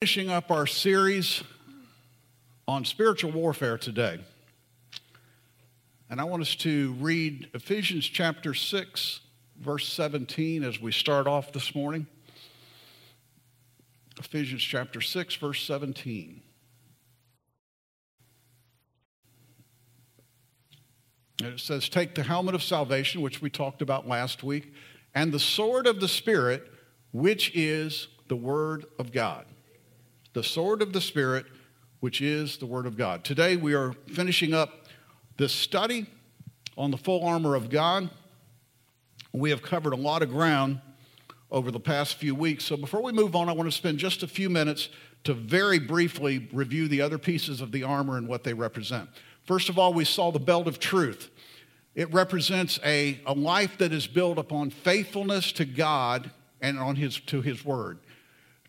finishing up our series on spiritual warfare today. And I want us to read Ephesians chapter 6, verse 17 as we start off this morning. Ephesians chapter 6, verse 17. And it says, Take the helmet of salvation, which we talked about last week, and the sword of the Spirit, which is the Word of God the sword of the Spirit, which is the Word of God. Today we are finishing up this study on the full armor of God. We have covered a lot of ground over the past few weeks. So before we move on, I want to spend just a few minutes to very briefly review the other pieces of the armor and what they represent. First of all, we saw the belt of truth. It represents a, a life that is built upon faithfulness to God and on his, to His Word.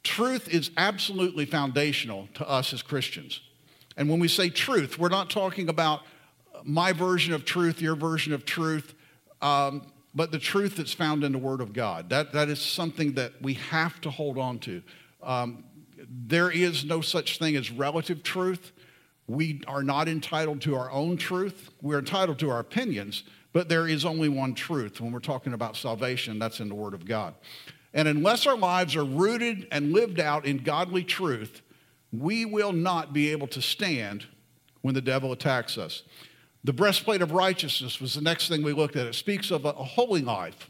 Truth is absolutely foundational to us as Christians. And when we say truth, we're not talking about my version of truth, your version of truth, um, but the truth that's found in the Word of God. That, that is something that we have to hold on to. Um, there is no such thing as relative truth. We are not entitled to our own truth. We're entitled to our opinions, but there is only one truth. When we're talking about salvation, that's in the Word of God. And unless our lives are rooted and lived out in godly truth, we will not be able to stand when the devil attacks us. The breastplate of righteousness was the next thing we looked at. It speaks of a, holy life,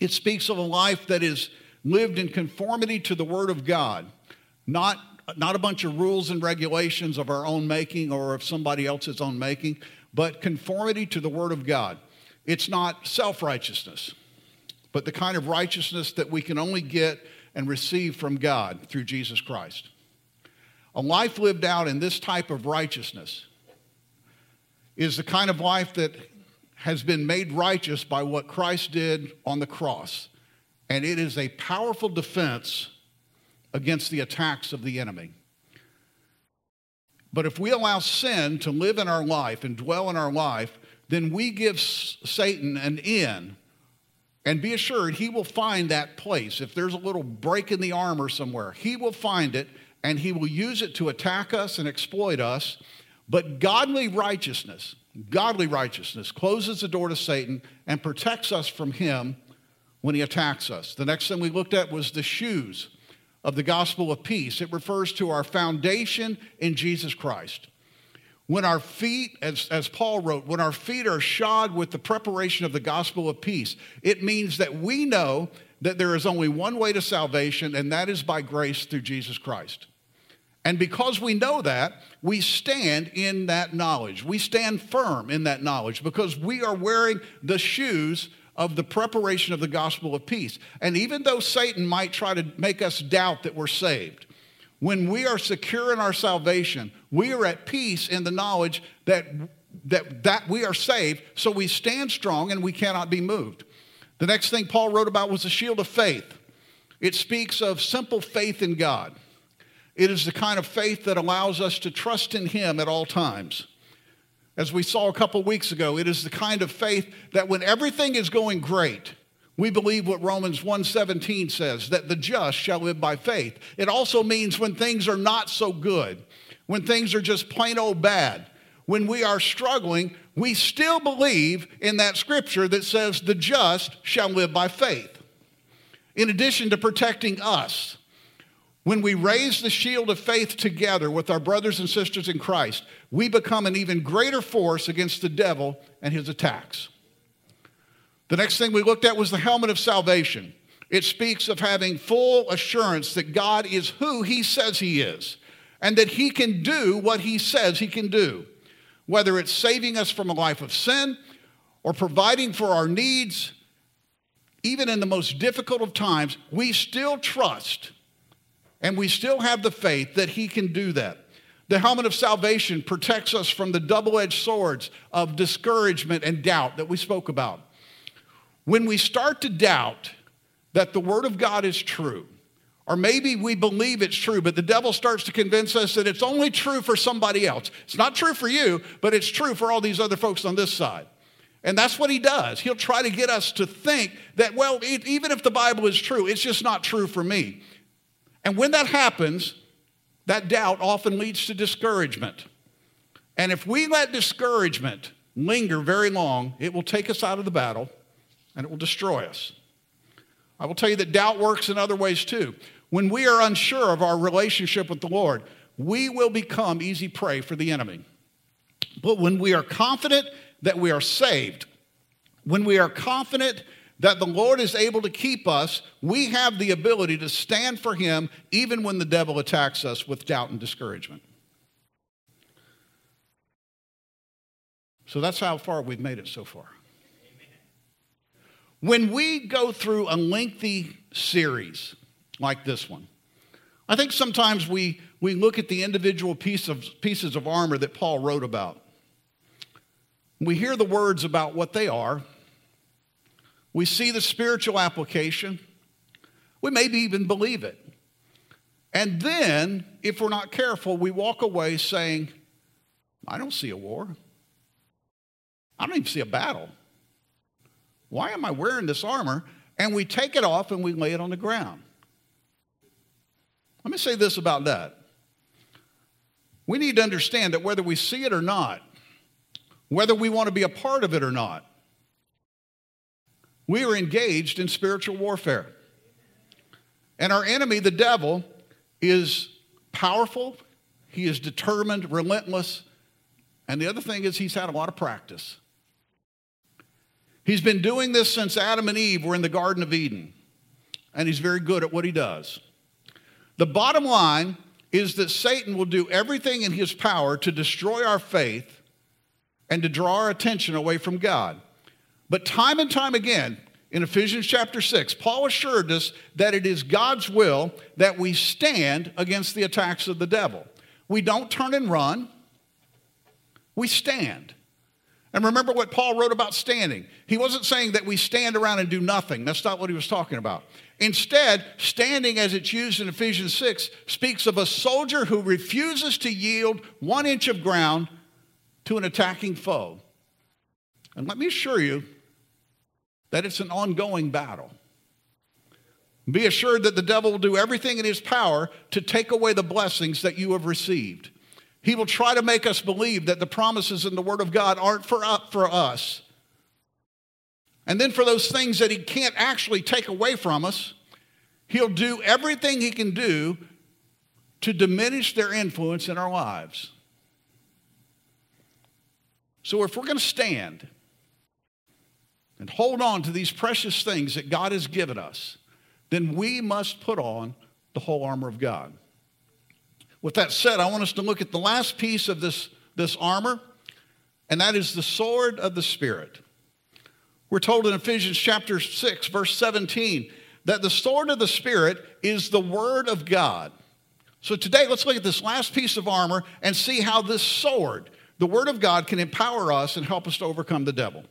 it speaks of a life that is lived in conformity to the Word of God, not, not a bunch of rules and regulations of our own making or of somebody else's own making, but conformity to the Word of God. It's not self righteousness but the kind of righteousness that we can only get and receive from God through Jesus Christ. A life lived out in this type of righteousness is the kind of life that has been made righteous by what Christ did on the cross. And it is a powerful defense against the attacks of the enemy. But if we allow sin to live in our life and dwell in our life, then we give Satan an in and be assured, he will find that place. If there's a little break in the armor somewhere, he will find it and he will use it to attack us and exploit us. But godly righteousness, godly righteousness closes the door to Satan and protects us from him when he attacks us. The next thing we looked at was the shoes of the gospel of peace. It refers to our foundation in Jesus Christ. When our feet, as, as Paul wrote, when our feet are shod with the preparation of the gospel of peace, it means that we know that there is only one way to salvation, and that is by grace through Jesus Christ. And because we know that, we stand in that knowledge. We stand firm in that knowledge because we are wearing the shoes of the preparation of the gospel of peace. And even though Satan might try to make us doubt that we're saved, when we are secure in our salvation, we are at peace in the knowledge that, that, that we are saved, so we stand strong and we cannot be moved. The next thing Paul wrote about was the shield of faith. It speaks of simple faith in God. It is the kind of faith that allows us to trust in Him at all times. As we saw a couple weeks ago, it is the kind of faith that when everything is going great, we believe what Romans 1:17 says that the just shall live by faith. It also means when things are not so good, when things are just plain old bad, when we are struggling, we still believe in that scripture that says the just shall live by faith. In addition to protecting us, when we raise the shield of faith together with our brothers and sisters in Christ, we become an even greater force against the devil and his attacks. The next thing we looked at was the helmet of salvation. It speaks of having full assurance that God is who he says he is and that he can do what he says he can do, whether it's saving us from a life of sin or providing for our needs. Even in the most difficult of times, we still trust and we still have the faith that he can do that. The helmet of salvation protects us from the double edged swords of discouragement and doubt that we spoke about. When we start to doubt that the Word of God is true, or maybe we believe it's true, but the devil starts to convince us that it's only true for somebody else. It's not true for you, but it's true for all these other folks on this side. And that's what he does. He'll try to get us to think that, well, it, even if the Bible is true, it's just not true for me. And when that happens, that doubt often leads to discouragement. And if we let discouragement linger very long, it will take us out of the battle and it will destroy us. I will tell you that doubt works in other ways too. When we are unsure of our relationship with the Lord, we will become easy prey for the enemy. But when we are confident that we are saved, when we are confident that the Lord is able to keep us, we have the ability to stand for Him even when the devil attacks us with doubt and discouragement. So that's how far we've made it so far. When we go through a lengthy series like this one, I think sometimes we, we look at the individual piece of, pieces of armor that Paul wrote about. We hear the words about what they are, we see the spiritual application. We maybe even believe it. And then, if we're not careful, we walk away saying, I don't see a war. I don't even see a battle. Why am I wearing this armor? And we take it off and we lay it on the ground. Let me say this about that. We need to understand that whether we see it or not, whether we want to be a part of it or not, we are engaged in spiritual warfare. And our enemy, the devil, is powerful, he is determined, relentless, and the other thing is he's had a lot of practice. He's been doing this since Adam and Eve were in the Garden of Eden, and he's very good at what he does. The bottom line is that Satan will do everything in his power to destroy our faith and to draw our attention away from God. But time and time again, in Ephesians chapter 6, Paul assured us that it is God's will that we stand against the attacks of the devil. We don't turn and run, we stand. And remember what Paul wrote about standing. He wasn't saying that we stand around and do nothing. That's not what he was talking about. Instead, standing as it's used in Ephesians 6 speaks of a soldier who refuses to yield one inch of ground to an attacking foe. And let me assure you that it's an ongoing battle. Be assured that the devil will do everything in his power to take away the blessings that you have received. He will try to make us believe that the promises in the Word of God aren't for, for us. And then for those things that he can't actually take away from us, he'll do everything he can do to diminish their influence in our lives. So if we're going to stand, and hold on to these precious things that God has given us, then we must put on the whole armor of God. With that said, I want us to look at the last piece of this, this armor, and that is the sword of the Spirit. We're told in Ephesians chapter 6, verse 17, that the sword of the Spirit is the Word of God. So today, let's look at this last piece of armor and see how this sword, the Word of God, can empower us and help us to overcome the devil.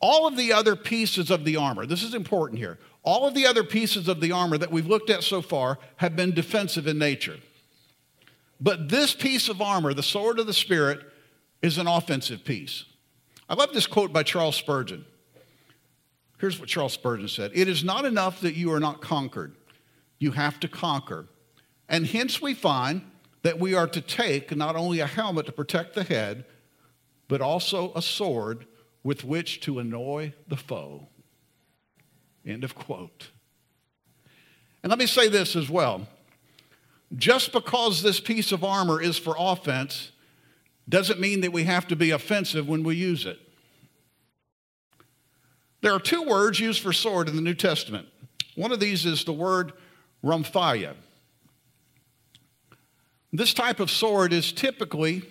All of the other pieces of the armor, this is important here, all of the other pieces of the armor that we've looked at so far have been defensive in nature. But this piece of armor, the sword of the Spirit, is an offensive piece. I love this quote by Charles Spurgeon. Here's what Charles Spurgeon said It is not enough that you are not conquered, you have to conquer. And hence we find that we are to take not only a helmet to protect the head, but also a sword with which to annoy the foe. End of quote. And let me say this as well. Just because this piece of armor is for offense doesn't mean that we have to be offensive when we use it. There are two words used for sword in the New Testament. One of these is the word rhomphaia. This type of sword is typically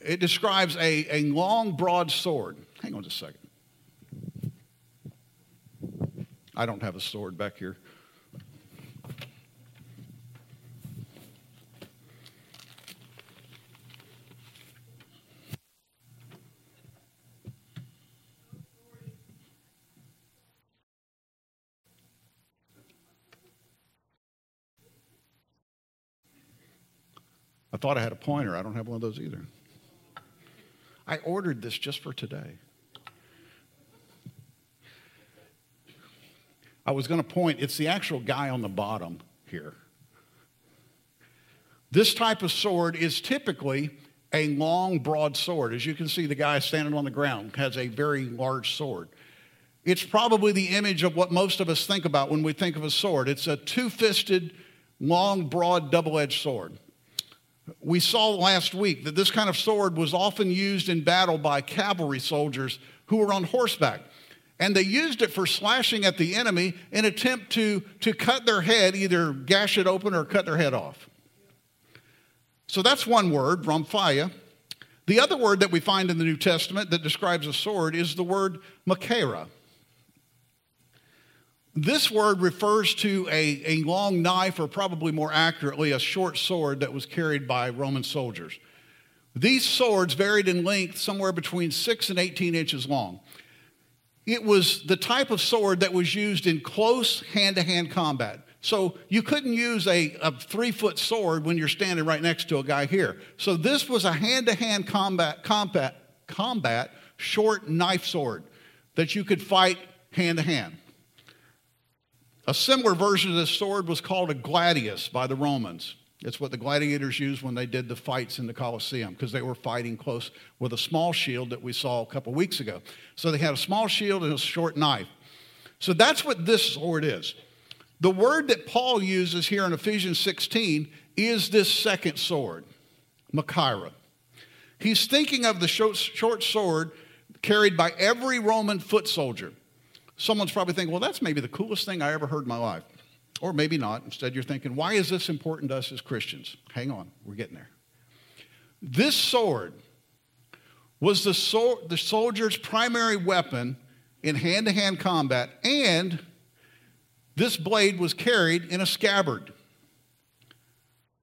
it describes a, a long, broad sword. Hang on just a second. I don't have a sword back here. I thought I had a pointer. I don't have one of those either. I ordered this just for today. I was going to point, it's the actual guy on the bottom here. This type of sword is typically a long, broad sword. As you can see, the guy standing on the ground has a very large sword. It's probably the image of what most of us think about when we think of a sword. It's a two fisted, long, broad, double edged sword. We saw last week that this kind of sword was often used in battle by cavalry soldiers who were on horseback. And they used it for slashing at the enemy in attempt to, to cut their head, either gash it open or cut their head off. So that's one word, rhomphaia. The other word that we find in the New Testament that describes a sword is the word machaira. This word refers to a, a long knife, or probably more accurately, a short sword that was carried by Roman soldiers. These swords varied in length somewhere between 6 and 18 inches long. It was the type of sword that was used in close hand to hand combat. So you couldn't use a, a three foot sword when you're standing right next to a guy here. So this was a hand to hand combat, combat, combat short knife sword that you could fight hand to hand. A similar version of this sword was called a gladius by the Romans. It's what the gladiators used when they did the fights in the Colosseum because they were fighting close with a small shield that we saw a couple weeks ago. So they had a small shield and a short knife. So that's what this sword is. The word that Paul uses here in Ephesians 16 is this second sword, Machaira. He's thinking of the short sword carried by every Roman foot soldier. Someone's probably thinking, well, that's maybe the coolest thing I ever heard in my life. Or maybe not. Instead, you're thinking, why is this important to us as Christians? Hang on, we're getting there. This sword was the, so- the soldier's primary weapon in hand to hand combat, and this blade was carried in a scabbard.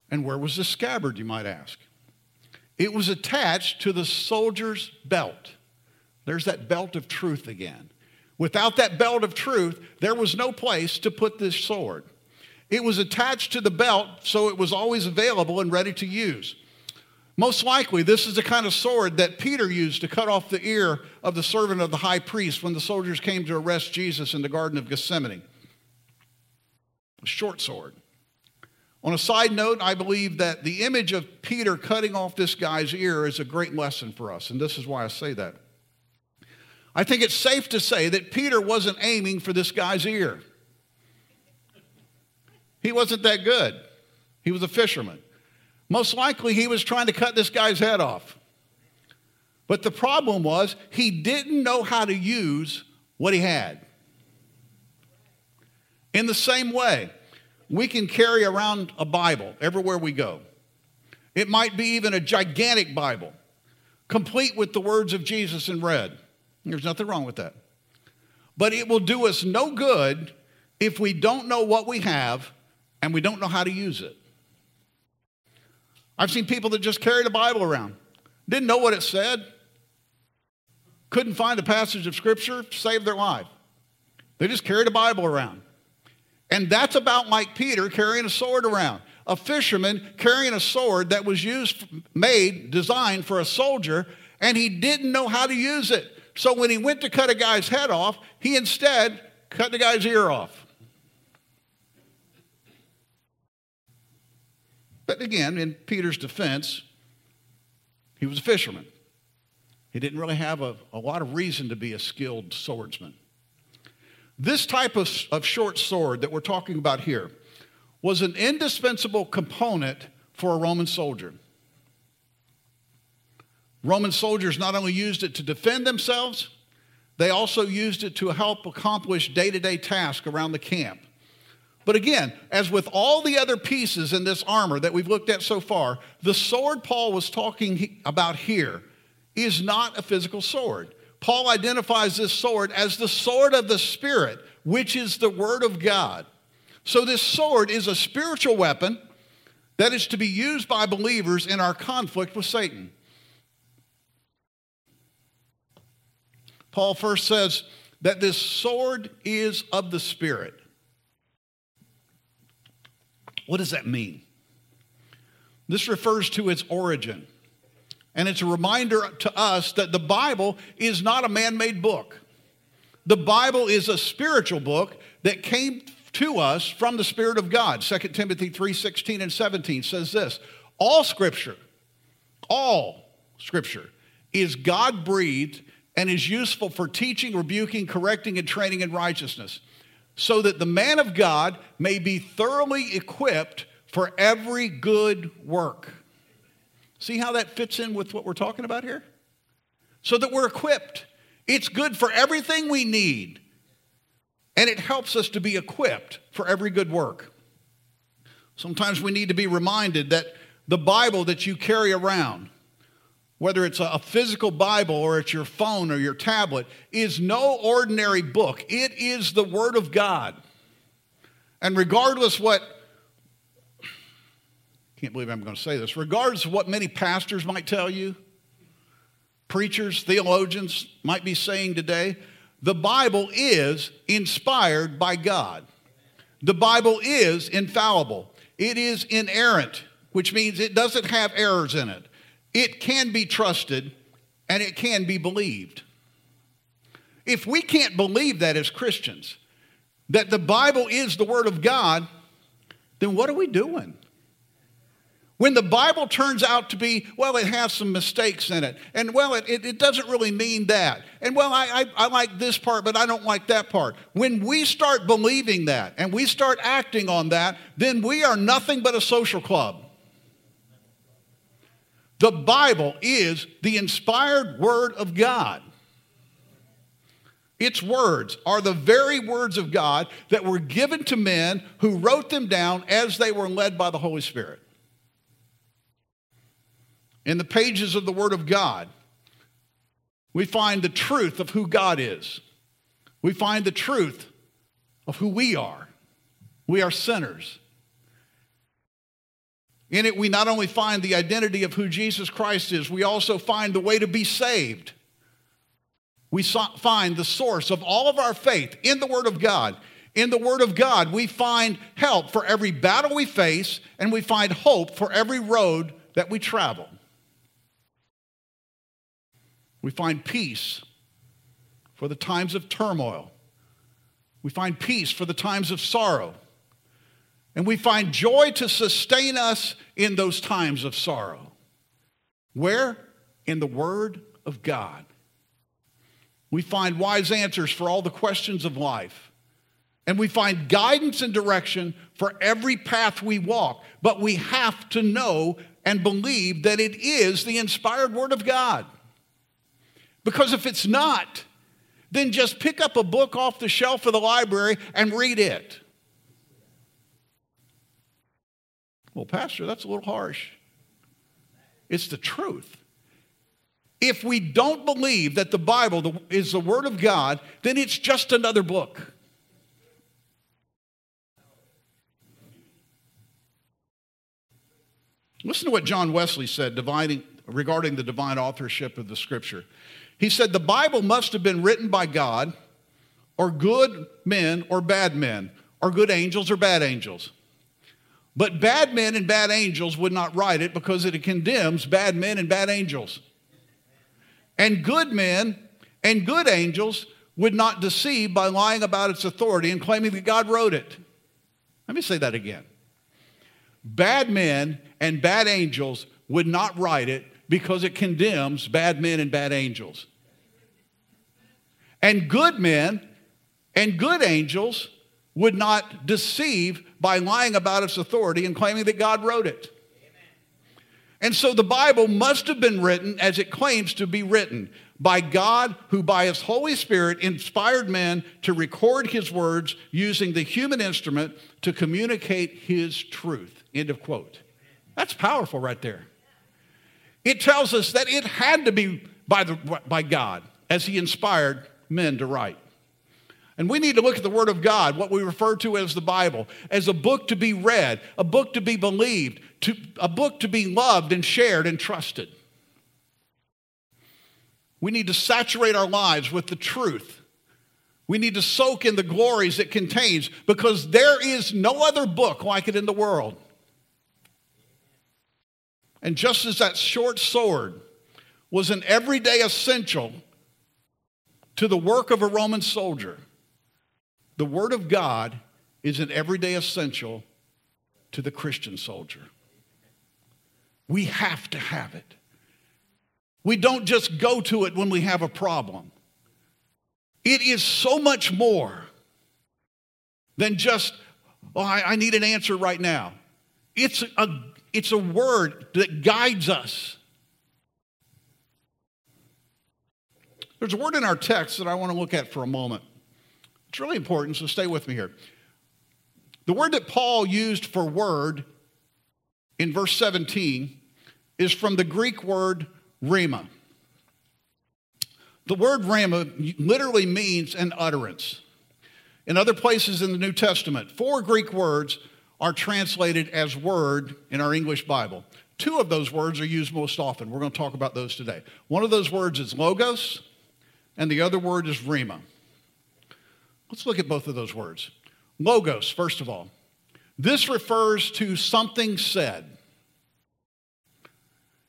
And where was the scabbard, you might ask? It was attached to the soldier's belt. There's that belt of truth again. Without that belt of truth, there was no place to put this sword. It was attached to the belt, so it was always available and ready to use. Most likely, this is the kind of sword that Peter used to cut off the ear of the servant of the high priest when the soldiers came to arrest Jesus in the Garden of Gethsemane. A short sword. On a side note, I believe that the image of Peter cutting off this guy's ear is a great lesson for us, and this is why I say that. I think it's safe to say that Peter wasn't aiming for this guy's ear. He wasn't that good. He was a fisherman. Most likely, he was trying to cut this guy's head off. But the problem was, he didn't know how to use what he had. In the same way, we can carry around a Bible everywhere we go. It might be even a gigantic Bible, complete with the words of Jesus in red. There's nothing wrong with that. But it will do us no good if we don't know what we have and we don't know how to use it. I've seen people that just carried a Bible around, didn't know what it said, couldn't find a passage of Scripture to save their life. They just carried a Bible around. And that's about like Peter carrying a sword around. A fisherman carrying a sword that was used, made, designed for a soldier, and he didn't know how to use it. So when he went to cut a guy's head off, he instead cut the guy's ear off. But again, in Peter's defense, he was a fisherman. He didn't really have a, a lot of reason to be a skilled swordsman. This type of, of short sword that we're talking about here was an indispensable component for a Roman soldier. Roman soldiers not only used it to defend themselves, they also used it to help accomplish day to day tasks around the camp. But again, as with all the other pieces in this armor that we've looked at so far, the sword Paul was talking about here is not a physical sword. Paul identifies this sword as the sword of the Spirit, which is the Word of God. So, this sword is a spiritual weapon that is to be used by believers in our conflict with Satan. Paul first says that this sword is of the Spirit. What does that mean? This refers to its origin. And it's a reminder to us that the Bible is not a man made book. The Bible is a spiritual book that came to us from the Spirit of God. 2 Timothy 3:16 and 17 says this: All scripture, all scripture is God-breathed and is useful for teaching, rebuking, correcting, and training in righteousness, so that the man of God may be thoroughly equipped for every good work. See how that fits in with what we're talking about here? So that we're equipped. It's good for everything we need and it helps us to be equipped for every good work. Sometimes we need to be reminded that the Bible that you carry around, whether it's a physical Bible or it's your phone or your tablet, is no ordinary book. It is the Word of God. And regardless what, can't believe I'm going to say this, regardless of what many pastors might tell you, preachers, theologians might be saying today, the Bible is inspired by God. The Bible is infallible. It is inerrant, which means it doesn't have errors in it. It can be trusted and it can be believed. If we can't believe that as Christians, that the Bible is the Word of God, then what are we doing? When the Bible turns out to be, well, it has some mistakes in it, and well, it, it, doesn't really mean that, and well, I, I, I like this part, but I don't like that part. When we start believing that and we start acting on that, then we are nothing but a social club. The Bible is the inspired Word of God. Its words are the very words of God that were given to men who wrote them down as they were led by the Holy Spirit in the pages of the Word of God, we find the truth of who God is. We find the truth of who we are. We are sinners. In it, we not only find the identity of who Jesus Christ is, we also find the way to be saved. We find the source of all of our faith in the Word of God. In the Word of God, we find help for every battle we face, and we find hope for every road that we travel. We find peace for the times of turmoil. We find peace for the times of sorrow. And we find joy to sustain us in those times of sorrow. Where? In the Word of God. We find wise answers for all the questions of life. And we find guidance and direction for every path we walk. But we have to know and believe that it is the inspired Word of God. Because if it's not, then just pick up a book off the shelf of the library and read it. Well, Pastor, that's a little harsh. It's the truth. If we don't believe that the Bible is the Word of God, then it's just another book. Listen to what John Wesley said dividing, regarding the divine authorship of the Scripture. He said the Bible must have been written by God, or good men or bad men, or good angels or bad angels. But bad men and bad angels would not write it because it condemns bad men and bad angels. And good men and good angels would not deceive by lying about its authority and claiming that God wrote it. Let me say that again. Bad men and bad angels would not write it because it condemns bad men and bad angels. And good men and good angels would not deceive by lying about its authority and claiming that God wrote it. And so the Bible must have been written as it claims to be written by God, who by his Holy Spirit inspired men to record his words using the human instrument to communicate his truth. End of quote. That's powerful right there. It tells us that it had to be by, the, by God as he inspired men to write. And we need to look at the Word of God, what we refer to as the Bible, as a book to be read, a book to be believed, to, a book to be loved and shared and trusted. We need to saturate our lives with the truth. We need to soak in the glories it contains because there is no other book like it in the world. And just as that short sword was an everyday essential to the work of a Roman soldier, the Word of God is an everyday essential to the Christian soldier. We have to have it. We don't just go to it when we have a problem. It is so much more than just, oh, I, I need an answer right now. It's a, it's a word that guides us. There's a word in our text that I want to look at for a moment. It's really important, so stay with me here. The word that Paul used for word in verse 17 is from the Greek word rhema. The word rhema literally means an utterance. In other places in the New Testament, four Greek words are translated as word in our English Bible. Two of those words are used most often. We're going to talk about those today. One of those words is logos, and the other word is rhema. Let's look at both of those words. Logos, first of all. This refers to something said.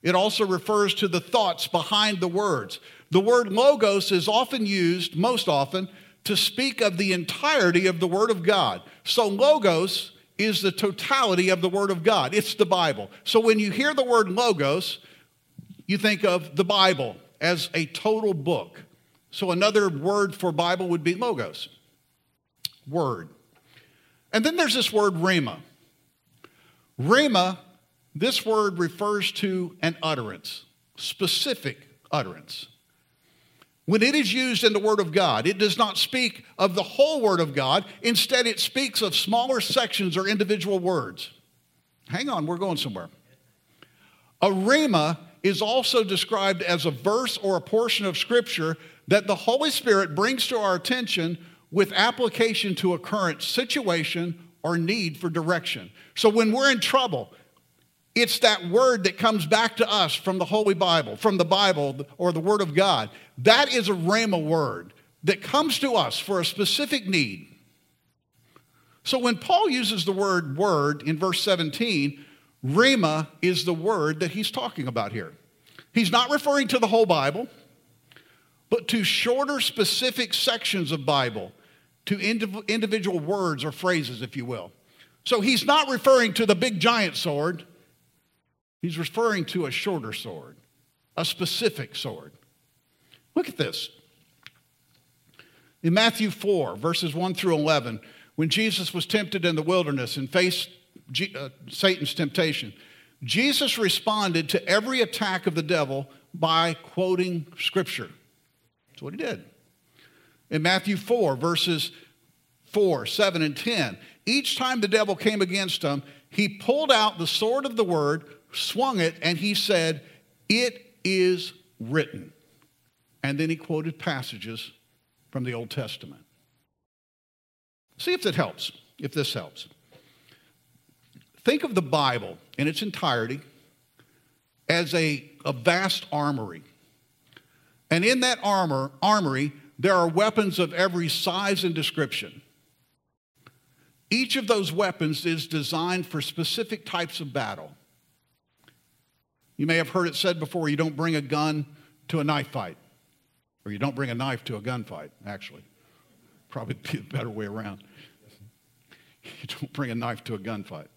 It also refers to the thoughts behind the words. The word logos is often used, most often, to speak of the entirety of the Word of God. So, logos is the totality of the Word of God, it's the Bible. So, when you hear the word logos, you think of the Bible as a total book. So, another word for Bible would be logos, word. And then there's this word rhema. Rhema, this word refers to an utterance, specific utterance. When it is used in the Word of God, it does not speak of the whole Word of God. Instead, it speaks of smaller sections or individual words. Hang on, we're going somewhere. A rhema is also described as a verse or a portion of Scripture that the Holy Spirit brings to our attention with application to a current situation or need for direction. So when we're in trouble, it's that word that comes back to us from the Holy Bible, from the Bible or the Word of God. That is a rhema word that comes to us for a specific need. So when Paul uses the word word in verse 17, rhema is the word that he's talking about here. He's not referring to the whole Bible, but to shorter, specific sections of Bible, to individual words or phrases, if you will. So he's not referring to the big giant sword He's referring to a shorter sword, a specific sword. Look at this. In Matthew 4, verses 1 through 11, when Jesus was tempted in the wilderness and faced G- uh, Satan's temptation, Jesus responded to every attack of the devil by quoting scripture. That's what he did. In Matthew 4, verses 4, 7, and 10, each time the devil came against him, he pulled out the sword of the word swung it, and he said, It is written. And then he quoted passages from the Old Testament. See if that helps, if this helps. Think of the Bible in its entirety as a, a vast armory. And in that armor, armory, there are weapons of every size and description. Each of those weapons is designed for specific types of battle. You may have heard it said before you don't bring a gun to a knife fight, or you don't bring a knife to a gunfight, actually. Probably be the better way around. You don't bring a knife to a gunfight.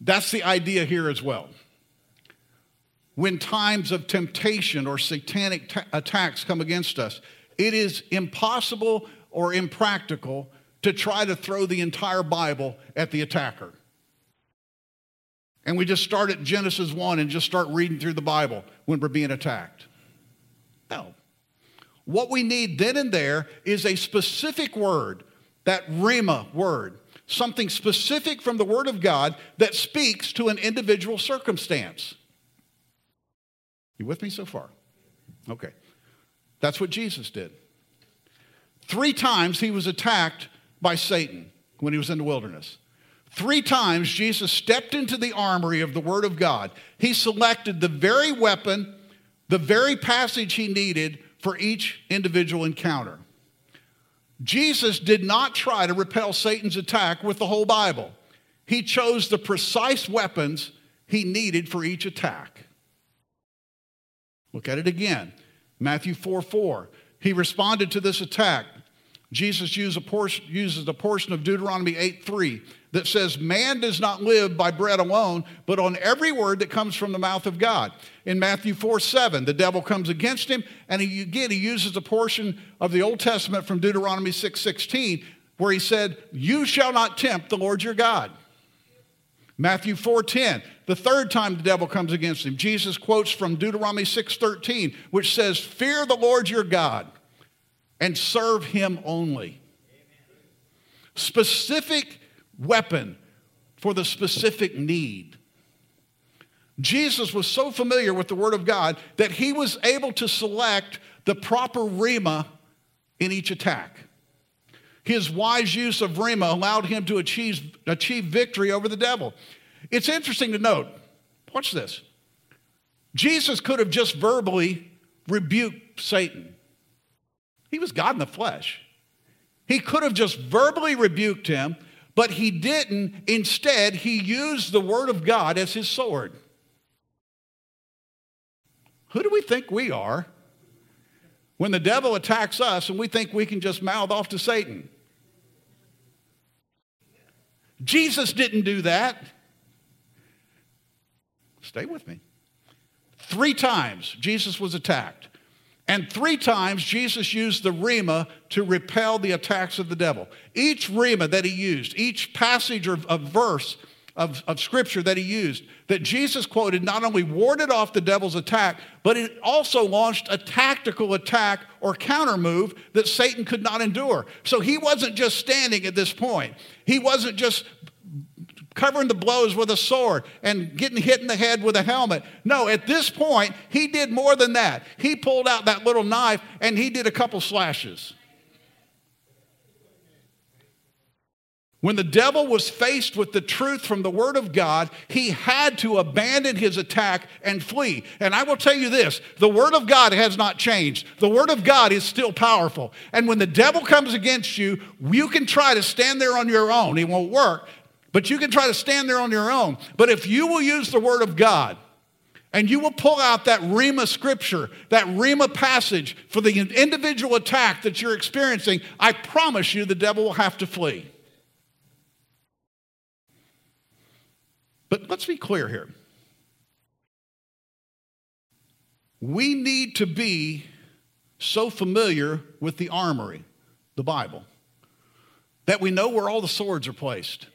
That's the idea here as well. When times of temptation or satanic attacks come against us, it is impossible or impractical to try to throw the entire Bible at the attacker and we just start at Genesis 1 and just start reading through the Bible when we're being attacked. No. What we need then and there is a specific word, that rhema word, something specific from the Word of God that speaks to an individual circumstance. You with me so far? Okay. That's what Jesus did. Three times he was attacked by Satan when he was in the wilderness. Three times Jesus stepped into the armory of the Word of God. He selected the very weapon, the very passage he needed for each individual encounter. Jesus did not try to repel Satan's attack with the whole Bible. He chose the precise weapons he needed for each attack. Look at it again. Matthew 4 4. He responded to this attack Jesus uses a portion, uses a portion of Deuteronomy 8 3 that says, Man does not live by bread alone, but on every word that comes from the mouth of God. In Matthew 4 7, the devil comes against him, and he, again, he uses a portion of the Old Testament from Deuteronomy 6 16, where he said, You shall not tempt the Lord your God. Matthew 4:10, the third time the devil comes against him, Jesus quotes from Deuteronomy 6:13, which says, "Fear the Lord your God and serve him only." Specific weapon for the specific need. Jesus was so familiar with the Word of God that he was able to select the proper rhema in each attack. His wise use of rhema allowed him to achieve, achieve victory over the devil. It's interesting to note, watch this. Jesus could have just verbally rebuked Satan. He was God in the flesh. He could have just verbally rebuked him, but he didn't. Instead, he used the word of God as his sword. Who do we think we are when the devil attacks us and we think we can just mouth off to Satan? Jesus didn't do that. Stay with me. Three times Jesus was attacked. And three times Jesus used the Rhema to repel the attacks of the devil. Each Rhema that he used, each passage or of verse of, of scripture that he used, that Jesus quoted, not only warded off the devil's attack, but it also launched a tactical attack or counter move that Satan could not endure. So he wasn't just standing at this point. He wasn't just covering the blows with a sword and getting hit in the head with a helmet. No, at this point, he did more than that. He pulled out that little knife and he did a couple slashes. When the devil was faced with the truth from the Word of God, he had to abandon his attack and flee. And I will tell you this the Word of God has not changed. The Word of God is still powerful. And when the devil comes against you, you can try to stand there on your own. It won't work. But you can try to stand there on your own. But if you will use the Word of God, and you will pull out that Rhema scripture, that Rhema passage for the individual attack that you're experiencing, I promise you the devil will have to flee. But let's be clear here. We need to be so familiar with the armory, the Bible, that we know where all the swords are placed.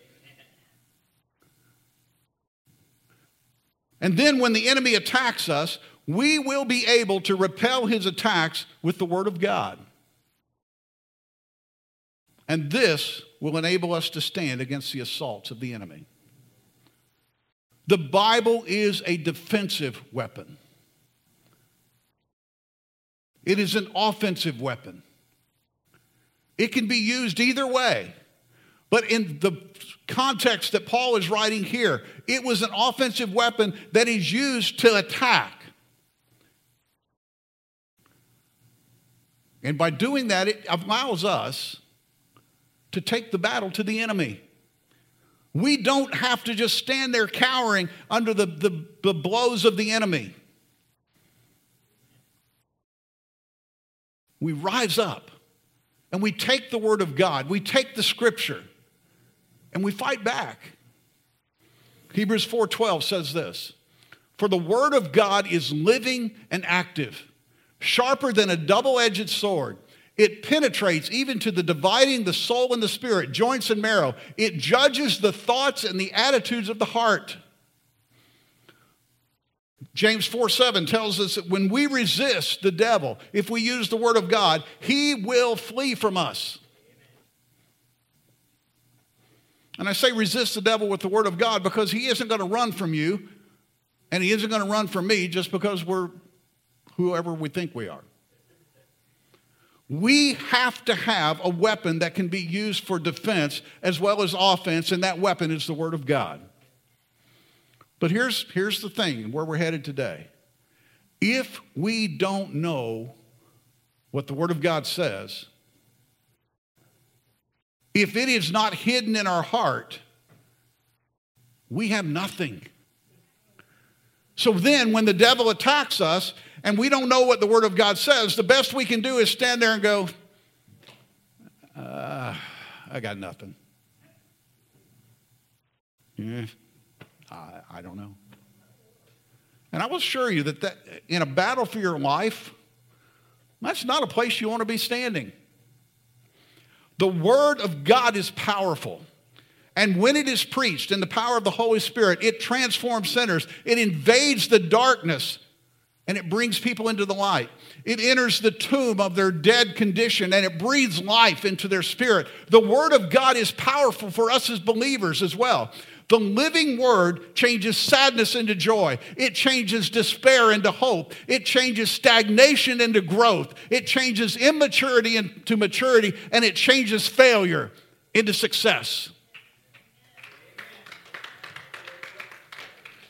And then when the enemy attacks us, we will be able to repel his attacks with the Word of God. And this will enable us to stand against the assaults of the enemy. The Bible is a defensive weapon, it is an offensive weapon. It can be used either way. But in the context that Paul is writing here, it was an offensive weapon that is used to attack. And by doing that, it allows us to take the battle to the enemy. We don't have to just stand there cowering under the, the, the blows of the enemy. We rise up and we take the Word of God, we take the Scripture, and we fight back. Hebrews 4:12 says this, "For the word of God is living and active, sharper than a double-edged sword. It penetrates even to the dividing the soul and the spirit, joints and marrow. It judges the thoughts and the attitudes of the heart." James 4 7 tells us that when we resist the devil, if we use the word of God, he will flee from us. And I say resist the devil with the word of God because he isn't going to run from you and he isn't going to run from me just because we're whoever we think we are. We have to have a weapon that can be used for defense as well as offense, and that weapon is the Word of God. But here's, here's the thing where we're headed today. If we don't know what the Word of God says, if it is not hidden in our heart, we have nothing. So then, when the devil attacks us and we don't know what the Word of God says, the best we can do is stand there and go, uh, I got nothing. Yeah, I, I don't know. And I will assure you that, that in a battle for your life, that's not a place you want to be standing. The Word of God is powerful. And when it is preached in the power of the Holy Spirit, it transforms sinners, it invades the darkness, and it brings people into the light. It enters the tomb of their dead condition and it breathes life into their spirit. The Word of God is powerful for us as believers as well. The living word changes sadness into joy. It changes despair into hope. It changes stagnation into growth. It changes immaturity into maturity, and it changes failure into success.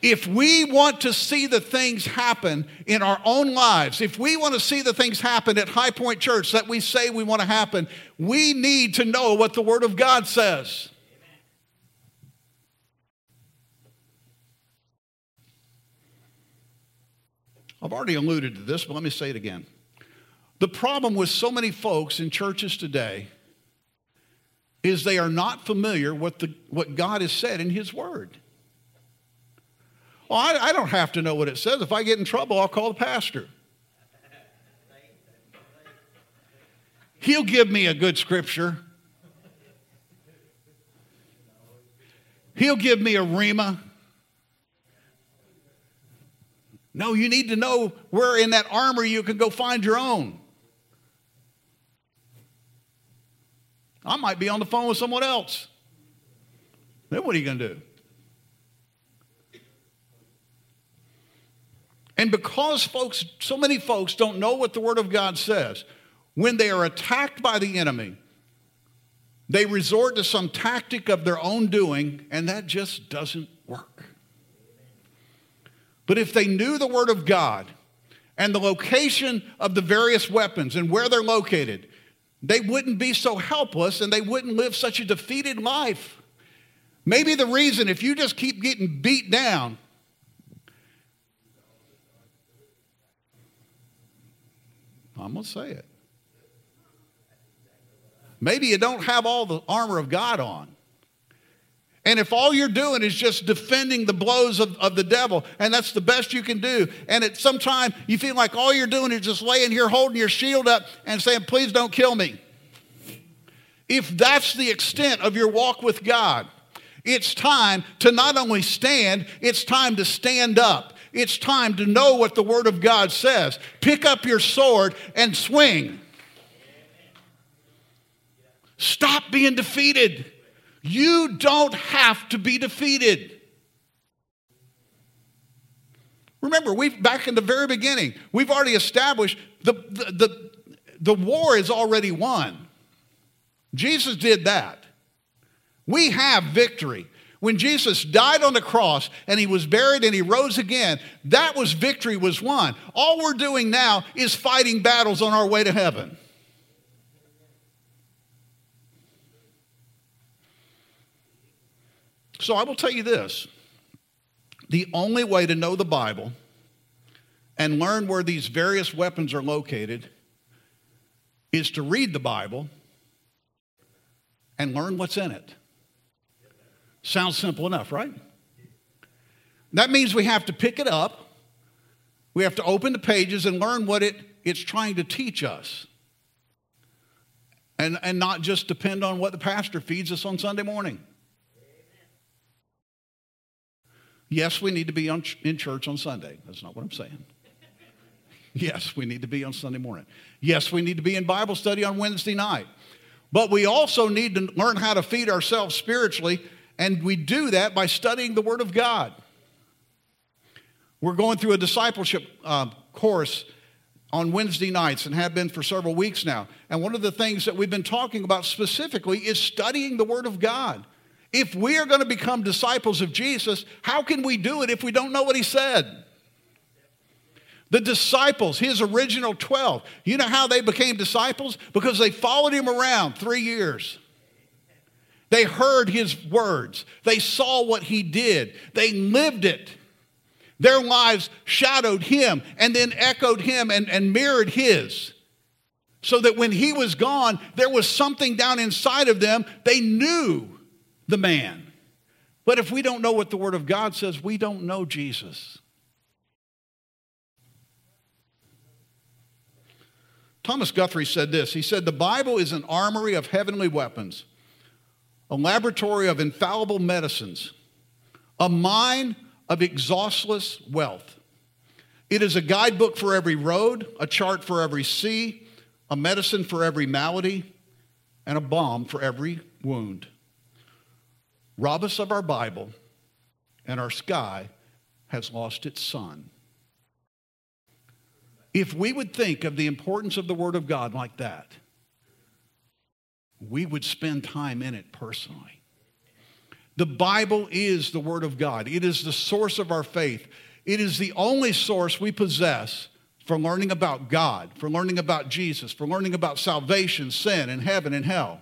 If we want to see the things happen in our own lives, if we want to see the things happen at High Point Church that we say we want to happen, we need to know what the Word of God says. I've already alluded to this, but let me say it again. The problem with so many folks in churches today is they are not familiar with the, what God has said in His Word. Well, I, I don't have to know what it says. If I get in trouble, I'll call the pastor. He'll give me a good scripture. He'll give me a rhema. No, you need to know where in that armor you can go find your own. I might be on the phone with someone else. Then what are you going to do? And because folks, so many folks don't know what the Word of God says, when they are attacked by the enemy, they resort to some tactic of their own doing, and that just doesn't work. But if they knew the Word of God and the location of the various weapons and where they're located, they wouldn't be so helpless and they wouldn't live such a defeated life. Maybe the reason, if you just keep getting beat down, I'm going to say it. Maybe you don't have all the armor of God on. And if all you're doing is just defending the blows of, of the devil, and that's the best you can do, and at some time you feel like all you're doing is just laying here holding your shield up and saying, Please don't kill me. If that's the extent of your walk with God, it's time to not only stand, it's time to stand up. It's time to know what the Word of God says. Pick up your sword and swing. Stop being defeated. You don't have to be defeated. Remember, we've back in the very beginning, we've already established the, the, the, the war is already won. Jesus did that. We have victory. When Jesus died on the cross and he was buried and he rose again, that was victory was won. All we're doing now is fighting battles on our way to heaven. So I will tell you this the only way to know the Bible and learn where these various weapons are located is to read the Bible and learn what's in it. Sounds simple enough, right? That means we have to pick it up, we have to open the pages and learn what it, it's trying to teach us. And, and not just depend on what the pastor feeds us on Sunday morning. Yes, we need to be on, in church on Sunday. That's not what I'm saying. Yes, we need to be on Sunday morning. Yes, we need to be in Bible study on Wednesday night. But we also need to learn how to feed ourselves spiritually, and we do that by studying the Word of God. We're going through a discipleship uh, course on Wednesday nights and have been for several weeks now. And one of the things that we've been talking about specifically is studying the Word of God. If we are going to become disciples of Jesus, how can we do it if we don't know what he said? The disciples, his original 12, you know how they became disciples? Because they followed him around three years. They heard his words, they saw what he did, they lived it. Their lives shadowed him and then echoed him and, and mirrored his. So that when he was gone, there was something down inside of them. They knew the man. But if we don't know what the Word of God says, we don't know Jesus. Thomas Guthrie said this He said, The Bible is an armory of heavenly weapons, a laboratory of infallible medicines, a mine of exhaustless wealth. It is a guidebook for every road, a chart for every sea, a medicine for every malady, and a balm for every wound. Rob us of our Bible, and our sky has lost its sun. If we would think of the importance of the Word of God like that, we would spend time in it personally. The Bible is the Word of God, it is the source of our faith. It is the only source we possess for learning about God, for learning about Jesus, for learning about salvation, sin, and heaven and hell.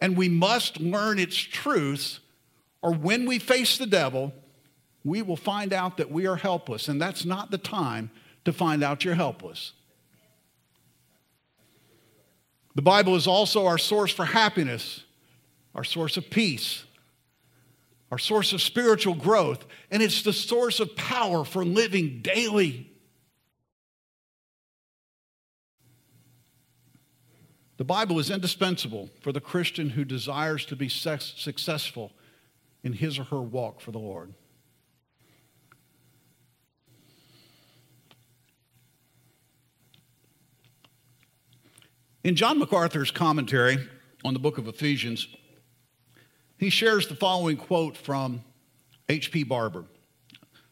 And we must learn its truths, or when we face the devil, we will find out that we are helpless. And that's not the time to find out you're helpless. The Bible is also our source for happiness, our source of peace, our source of spiritual growth, and it's the source of power for living daily. The Bible is indispensable for the Christian who desires to be successful in his or her walk for the Lord. In John MacArthur's commentary on the book of Ephesians, he shares the following quote from H.P. Barker.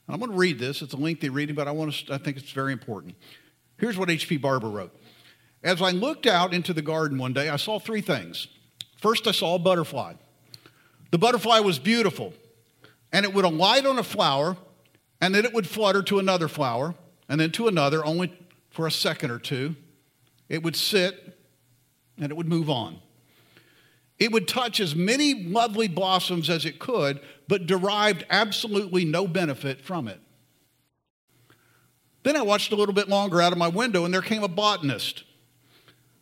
I'm going to read this. It's a lengthy reading, but I, want to, I think it's very important. Here's what H.P. Barker wrote As I looked out into the garden one day, I saw three things. First, I saw a butterfly. The butterfly was beautiful, and it would alight on a flower, and then it would flutter to another flower, and then to another, only for a second or two. It would sit and it would move on. It would touch as many lovely blossoms as it could, but derived absolutely no benefit from it. Then I watched a little bit longer out of my window, and there came a botanist.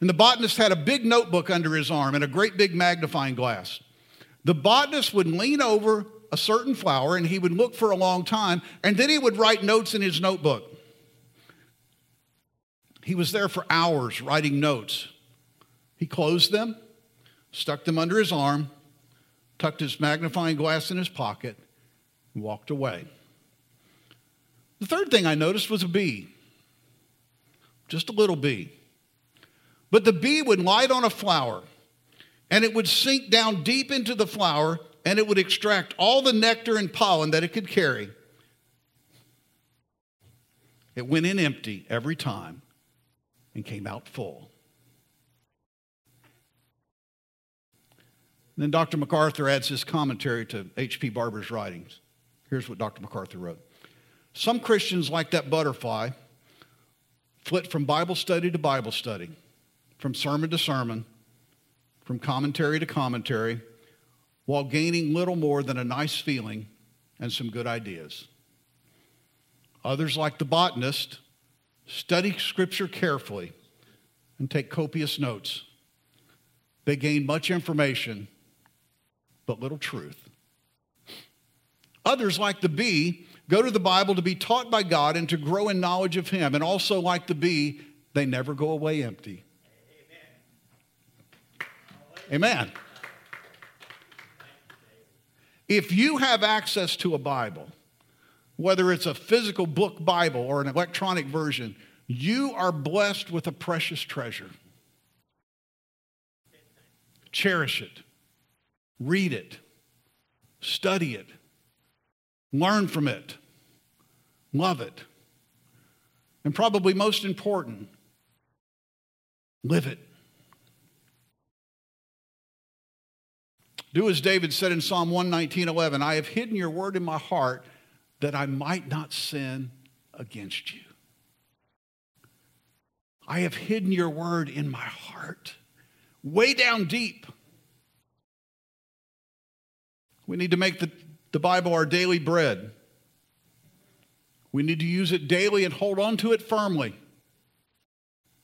And the botanist had a big notebook under his arm and a great big magnifying glass. The botanist would lean over a certain flower and he would look for a long time, and then he would write notes in his notebook. He was there for hours writing notes. He closed them, stuck them under his arm, tucked his magnifying glass in his pocket, and walked away. The third thing I noticed was a bee, just a little bee. But the bee would light on a flower, and it would sink down deep into the flower, and it would extract all the nectar and pollen that it could carry. It went in empty every time and came out full. Then Dr. MacArthur adds his commentary to H.P. Barker's writings. Here's what Dr. MacArthur wrote Some Christians, like that butterfly, flit from Bible study to Bible study, from sermon to sermon, from commentary to commentary, while gaining little more than a nice feeling and some good ideas. Others, like the botanist, study Scripture carefully and take copious notes. They gain much information but little truth. Others, like the bee, go to the Bible to be taught by God and to grow in knowledge of Him. And also, like the bee, they never go away empty. Amen. Amen. If you have access to a Bible, whether it's a physical book Bible or an electronic version, you are blessed with a precious treasure. Cherish it. Read it, study it, learn from it, love it, and probably most important, live it. Do as David said in Psalm 119 11 I have hidden your word in my heart that I might not sin against you. I have hidden your word in my heart, way down deep. We need to make the, the Bible our daily bread. We need to use it daily and hold on to it firmly.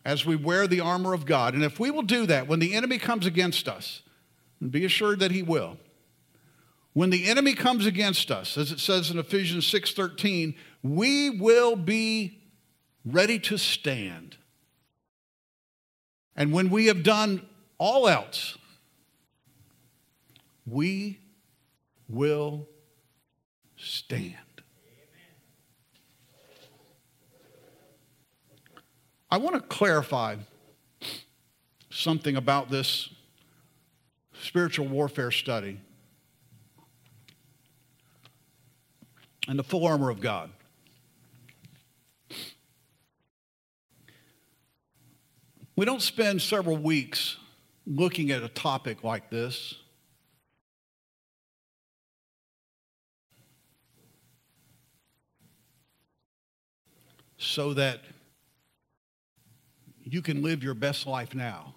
as we wear the armor of God. And if we will do that, when the enemy comes against us, and be assured that he will, when the enemy comes against us, as it says in Ephesians 6:13, we will be ready to stand. And when we have done all else, we will stand. I want to clarify something about this spiritual warfare study and the full armor of God. We don't spend several weeks looking at a topic like this. So that you can live your best life now.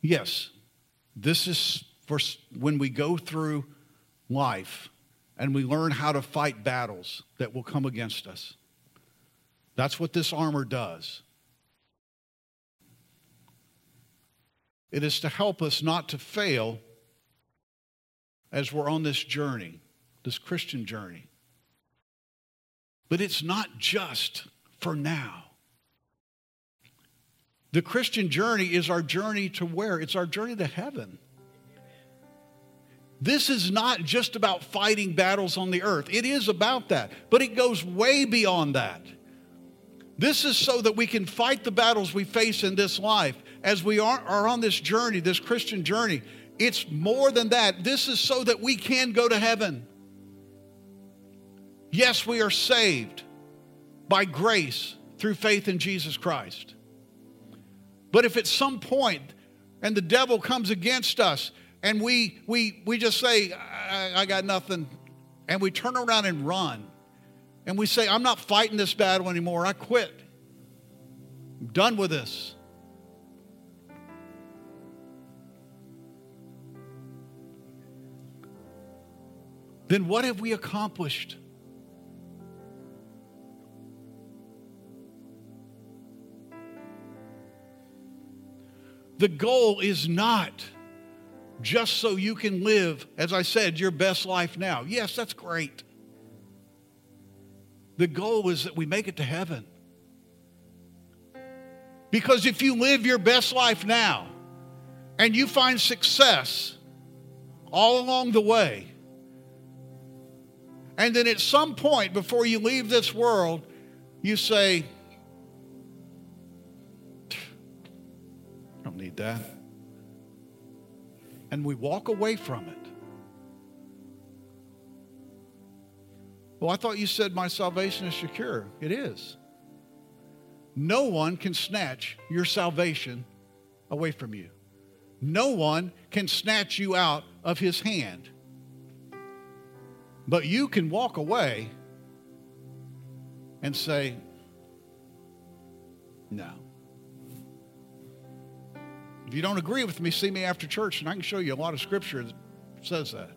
Yes, this is for when we go through life and we learn how to fight battles that will come against us. That's what this armor does. It is to help us not to fail as we're on this journey, this Christian journey. But it's not just for now. The Christian journey is our journey to where? It's our journey to heaven. This is not just about fighting battles on the earth. It is about that, but it goes way beyond that. This is so that we can fight the battles we face in this life as we are, on this journey, this Christian journey. It's more than that. This is so that we can go to heaven. Yes, we are saved by grace through faith in Jesus Christ. But if at some point and the devil comes against us and we, we, we just say, I, I got nothing, and we turn around and run, and we say, I'm not fighting this battle anymore, I quit. I'm done with this. Then what have we accomplished? The goal is not just so you can live, as I said, your best life now. Yes, that's great. The goal is that we make it to heaven. Because if you live your best life now and you find success all along the way, and then at some point before you leave this world, you say, need that. And we walk away from it. Well, I thought you said my salvation is secure. It is. No one can snatch your salvation away from you. No one can snatch you out of his hand. But you can walk away and say, No. If you don't agree with me, see me after church, and I can show you a lot of scripture that says that.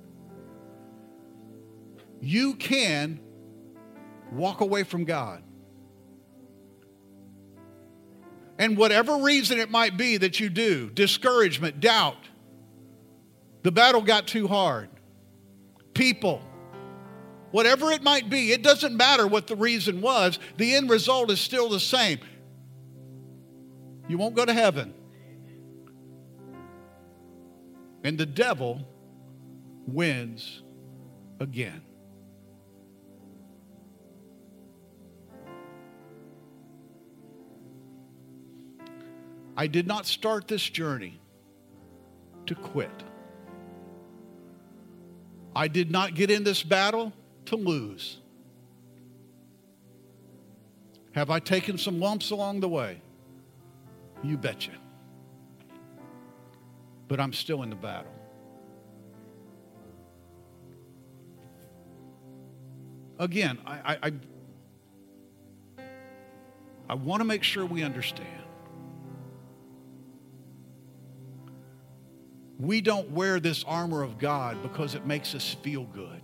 You can walk away from God. And whatever reason it might be that you do discouragement, doubt, the battle got too hard, people, whatever it might be, it doesn't matter what the reason was, the end result is still the same. You won't go to heaven. And the devil wins again. I did not start this journey to quit. I did not get in this battle to lose. Have I taken some lumps along the way? You betcha but I'm still in the battle. Again, I, I, I, want to make sure we understand. We don't wear this armor of God because it makes us feel good.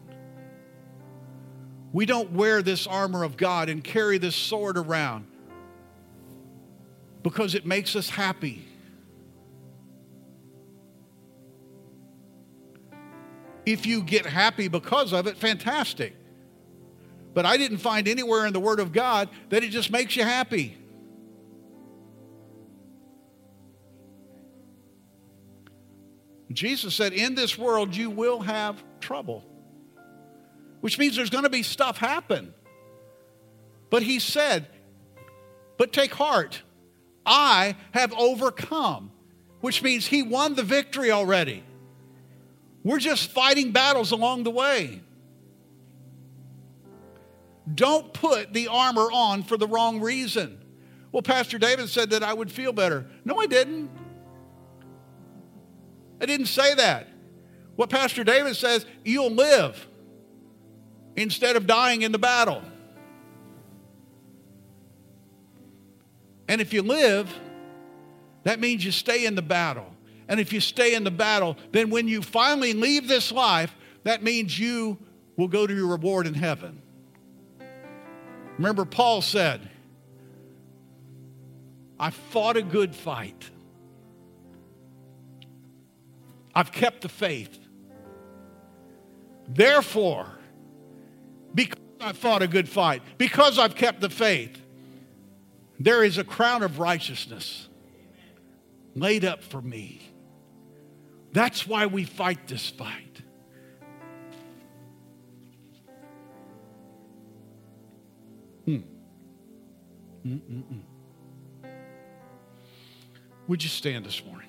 We don't wear this armor of God and carry this sword around because it makes us happy. If you get happy because of it, fantastic. But I didn't find anywhere in the Word of God that it just makes you happy. Jesus said, In this world you will have trouble, which means there's going to be stuff happen. But he said, But take heart, I have overcome, which means he won the victory already. We're just fighting battles along the way. Don't put the armor on for the wrong reason. Well, Pastor David said that I would feel better. No, I didn't. I didn't say that. What Pastor David says, you'll live instead of dying in the battle. And if you live, that means you stay in the battle. And if you stay in the battle, then when you finally leave this life, that means you will go to your reward in heaven. Remember, Paul said, I fought a good fight. I've kept the faith. Therefore, because I fought a good fight, because I've kept the faith, there is a crown of righteousness laid up for me. That's why we fight this fight. Hmm. Mm-mm-mm. Would you stand this morning?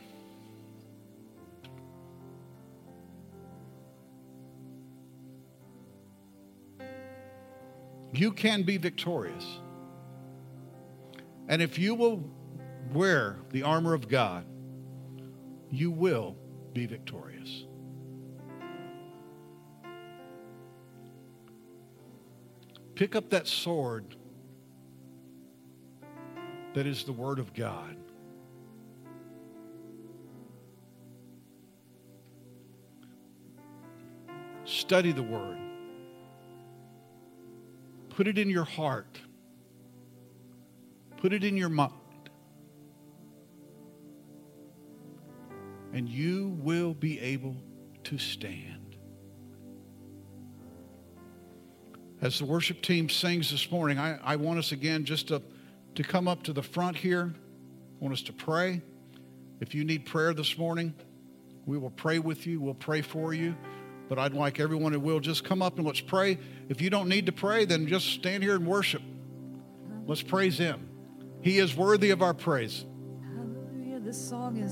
You can be victorious. And if you will wear the armor of God, you will be victorious. Pick up that sword that is the Word of God. Study the Word. Put it in your heart. Put it in your mind. And you will be able to stand. As the worship team sings this morning, I, I want us again just to, to come up to the front here. I want us to pray. If you need prayer this morning, we will pray with you. We'll pray for you. But I'd like everyone who will just come up and let's pray. If you don't need to pray, then just stand here and worship. Let's praise Him. He is worthy of our praise. Hallelujah. This song is